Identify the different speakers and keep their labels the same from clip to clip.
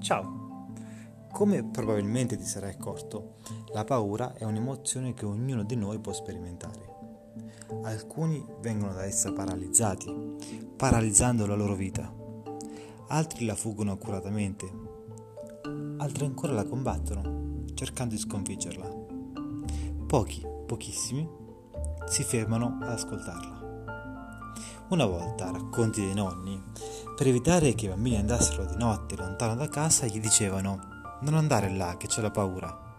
Speaker 1: Ciao! Come probabilmente ti sarai accorto, la paura è un'emozione che ognuno di noi può sperimentare. Alcuni vengono da essa paralizzati, paralizzando la loro vita. Altri la fuggono accuratamente. Altri ancora la combattono, cercando di sconfiggerla. Pochi, pochissimi, si fermano ad ascoltarla. Una volta, racconti dei nonni, per evitare che i bambini andassero di notte lontano da casa, gli dicevano non andare là che c'è la paura.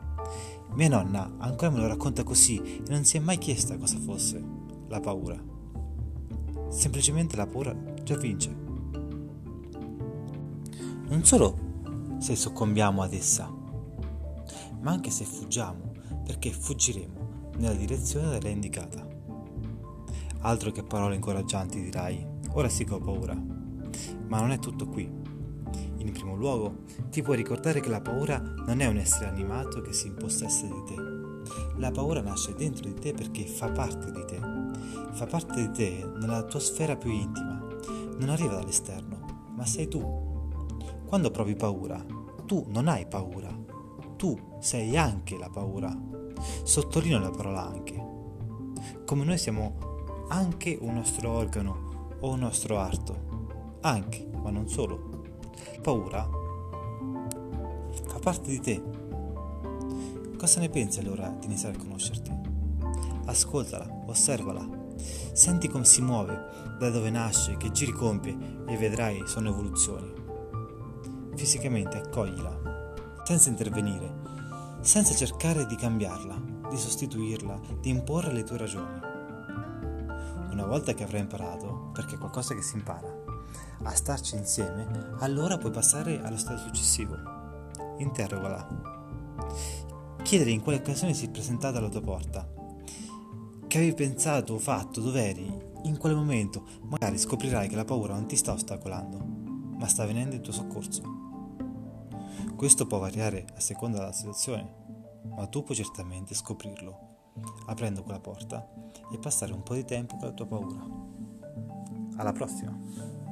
Speaker 1: Mia nonna ancora me lo racconta così e non si è mai chiesta cosa fosse la paura. Semplicemente la paura già vince. Non solo se soccombiamo ad essa, ma anche se fuggiamo, perché fuggiremo nella direzione da lei indicata. Altro che parole incoraggianti dirai, ora sì che ho paura. Ma non è tutto qui. In primo luogo, ti puoi ricordare che la paura non è un essere animato che si impossessa di te. La paura nasce dentro di te perché fa parte di te. Fa parte di te nella tua sfera più intima. Non arriva dall'esterno, ma sei tu. Quando provi paura, tu non hai paura. Tu sei anche la paura. Sottolineo la parola anche. Come noi siamo anche un nostro organo o un nostro arto anche, ma non solo. Paura fa parte di te. Cosa ne pensi allora di iniziare a conoscerti? Ascoltala, osservala, senti come si muove, da dove nasce, che giri compie e vedrai sono evoluzioni. Fisicamente accoglila, senza intervenire, senza cercare di cambiarla, di sostituirla, di imporre le tue ragioni. Una volta che avrai imparato, perché è qualcosa che si impara, a starci insieme, allora puoi passare allo stato successivo. Interrogala. Chiedere in quale occasione si è presentata alla tua porta. Che avevi pensato o fatto, dov'eri, in quale momento. Magari scoprirai che la paura non ti sta ostacolando, ma sta venendo in tuo soccorso. Questo può variare a seconda della situazione, ma tu puoi certamente scoprirlo, aprendo quella porta e passare un po' di tempo con la tua paura. Alla prossima!